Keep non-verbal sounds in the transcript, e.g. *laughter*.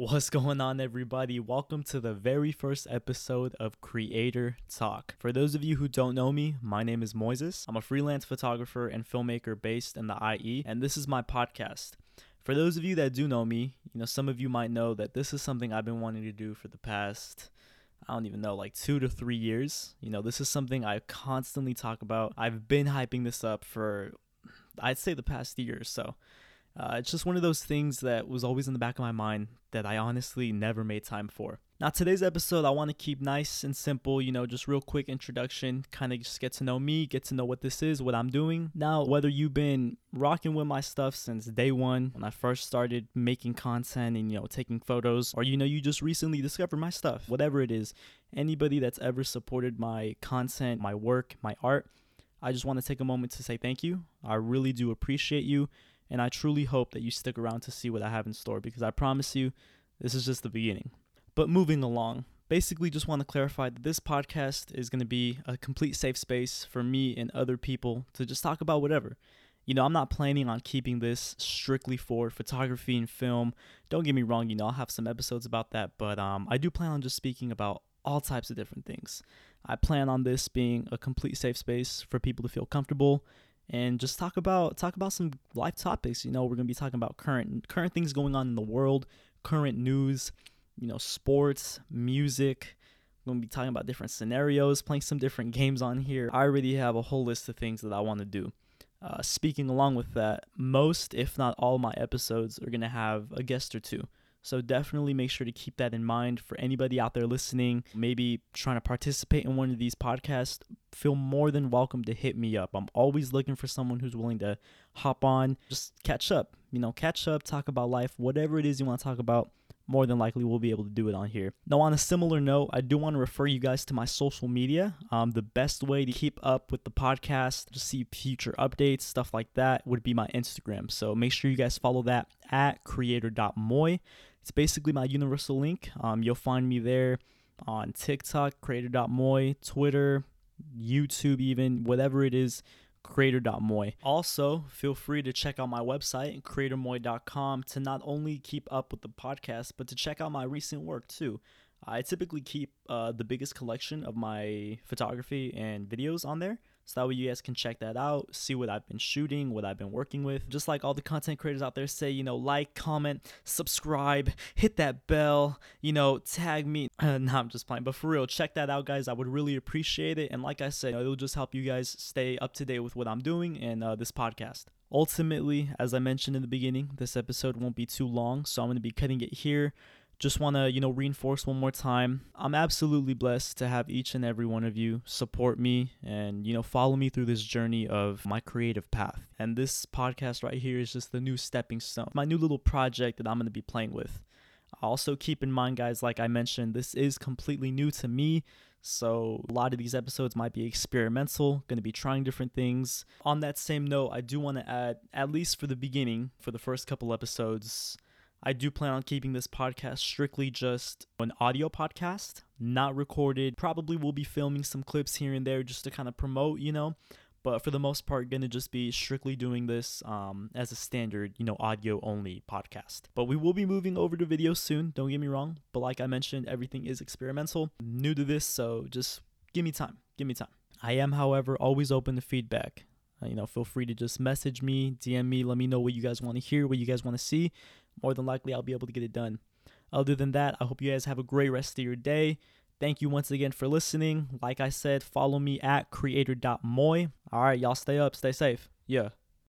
What's going on, everybody? Welcome to the very first episode of Creator Talk. For those of you who don't know me, my name is Moises. I'm a freelance photographer and filmmaker based in the IE, and this is my podcast. For those of you that do know me, you know, some of you might know that this is something I've been wanting to do for the past I don't even know, like two to three years. You know, this is something I constantly talk about. I've been hyping this up for, I'd say, the past year or so. Uh, it's just one of those things that was always in the back of my mind that I honestly never made time for. Now, today's episode, I want to keep nice and simple, you know, just real quick introduction, kind of just get to know me, get to know what this is, what I'm doing. Now, whether you've been rocking with my stuff since day one, when I first started making content and, you know, taking photos, or, you know, you just recently discovered my stuff, whatever it is, anybody that's ever supported my content, my work, my art, I just want to take a moment to say thank you. I really do appreciate you. And I truly hope that you stick around to see what I have in store because I promise you, this is just the beginning. But moving along, basically just want to clarify that this podcast is going to be a complete safe space for me and other people to just talk about whatever. You know, I'm not planning on keeping this strictly for photography and film. Don't get me wrong, you know, I'll have some episodes about that, but um, I do plan on just speaking about all types of different things. I plan on this being a complete safe space for people to feel comfortable and just talk about talk about some life topics. You know, we're gonna be talking about current current things going on in the world, current news, you know, sports, music. We're gonna be talking about different scenarios, playing some different *laughs* games on here. I already have a whole list of things that I want to do. Uh, speaking along with that, most, if not all, my episodes are gonna have a guest or two. So definitely make sure to keep that in mind for anybody out there listening, maybe trying to participate in one of these podcasts. Feel more than welcome to hit me up. I'm always looking for someone who's willing to hop on, just catch up, you know, catch up, talk about life, whatever it is you want to talk about more than likely we'll be able to do it on here. Now, on a similar note, I do want to refer you guys to my social media. Um, the best way to keep up with the podcast, to see future updates, stuff like that, would be my Instagram. So make sure you guys follow that at creator.moy. It's basically my universal link. Um, you'll find me there on TikTok, creator.moy, Twitter, YouTube, even whatever it is creator.moy. Also, feel free to check out my website, creatormoy.com, to not only keep up with the podcast, but to check out my recent work too. I typically keep uh, the biggest collection of my photography and videos on there. So that way you guys can check that out, see what I've been shooting, what I've been working with. Just like all the content creators out there say, you know, like, comment, subscribe, hit that bell, you know, tag me. *laughs* Nah, I'm just playing. But for real, check that out, guys. I would really appreciate it. And like I said, it'll just help you guys stay up to date with what I'm doing and uh, this podcast. Ultimately, as I mentioned in the beginning, this episode won't be too long, so I'm going to be cutting it here just want to you know reinforce one more time. I'm absolutely blessed to have each and every one of you support me and you know follow me through this journey of my creative path. And this podcast right here is just the new stepping stone my new little project that i'm going to be playing with. Also keep in mind guys like i mentioned this is completely new to me so a lot of these episodes might be experimental going to be trying different things. On that same note i do want to add at least for the beginning for the first couple episodes I do plan on keeping this podcast strictly just an audio podcast, not recorded. Probably will be filming some clips here and there just to kind of promote, you know. But for the most part, gonna just be strictly doing this um, as a standard, you know, audio only podcast. But we will be moving over to video soon. Don't get me wrong. But like I mentioned, everything is experimental. new to this, so just give me time. Give me time. I am, however, always open to feedback. Uh, you know, feel free to just message me, DM me, let me know what you guys want to hear, what you guys want to see more than likely I'll be able to get it done. Other than that, I hope you guys have a great rest of your day. Thank you once again for listening. Like I said, follow me at creator.moy. All right, y'all stay up, stay safe. Yeah.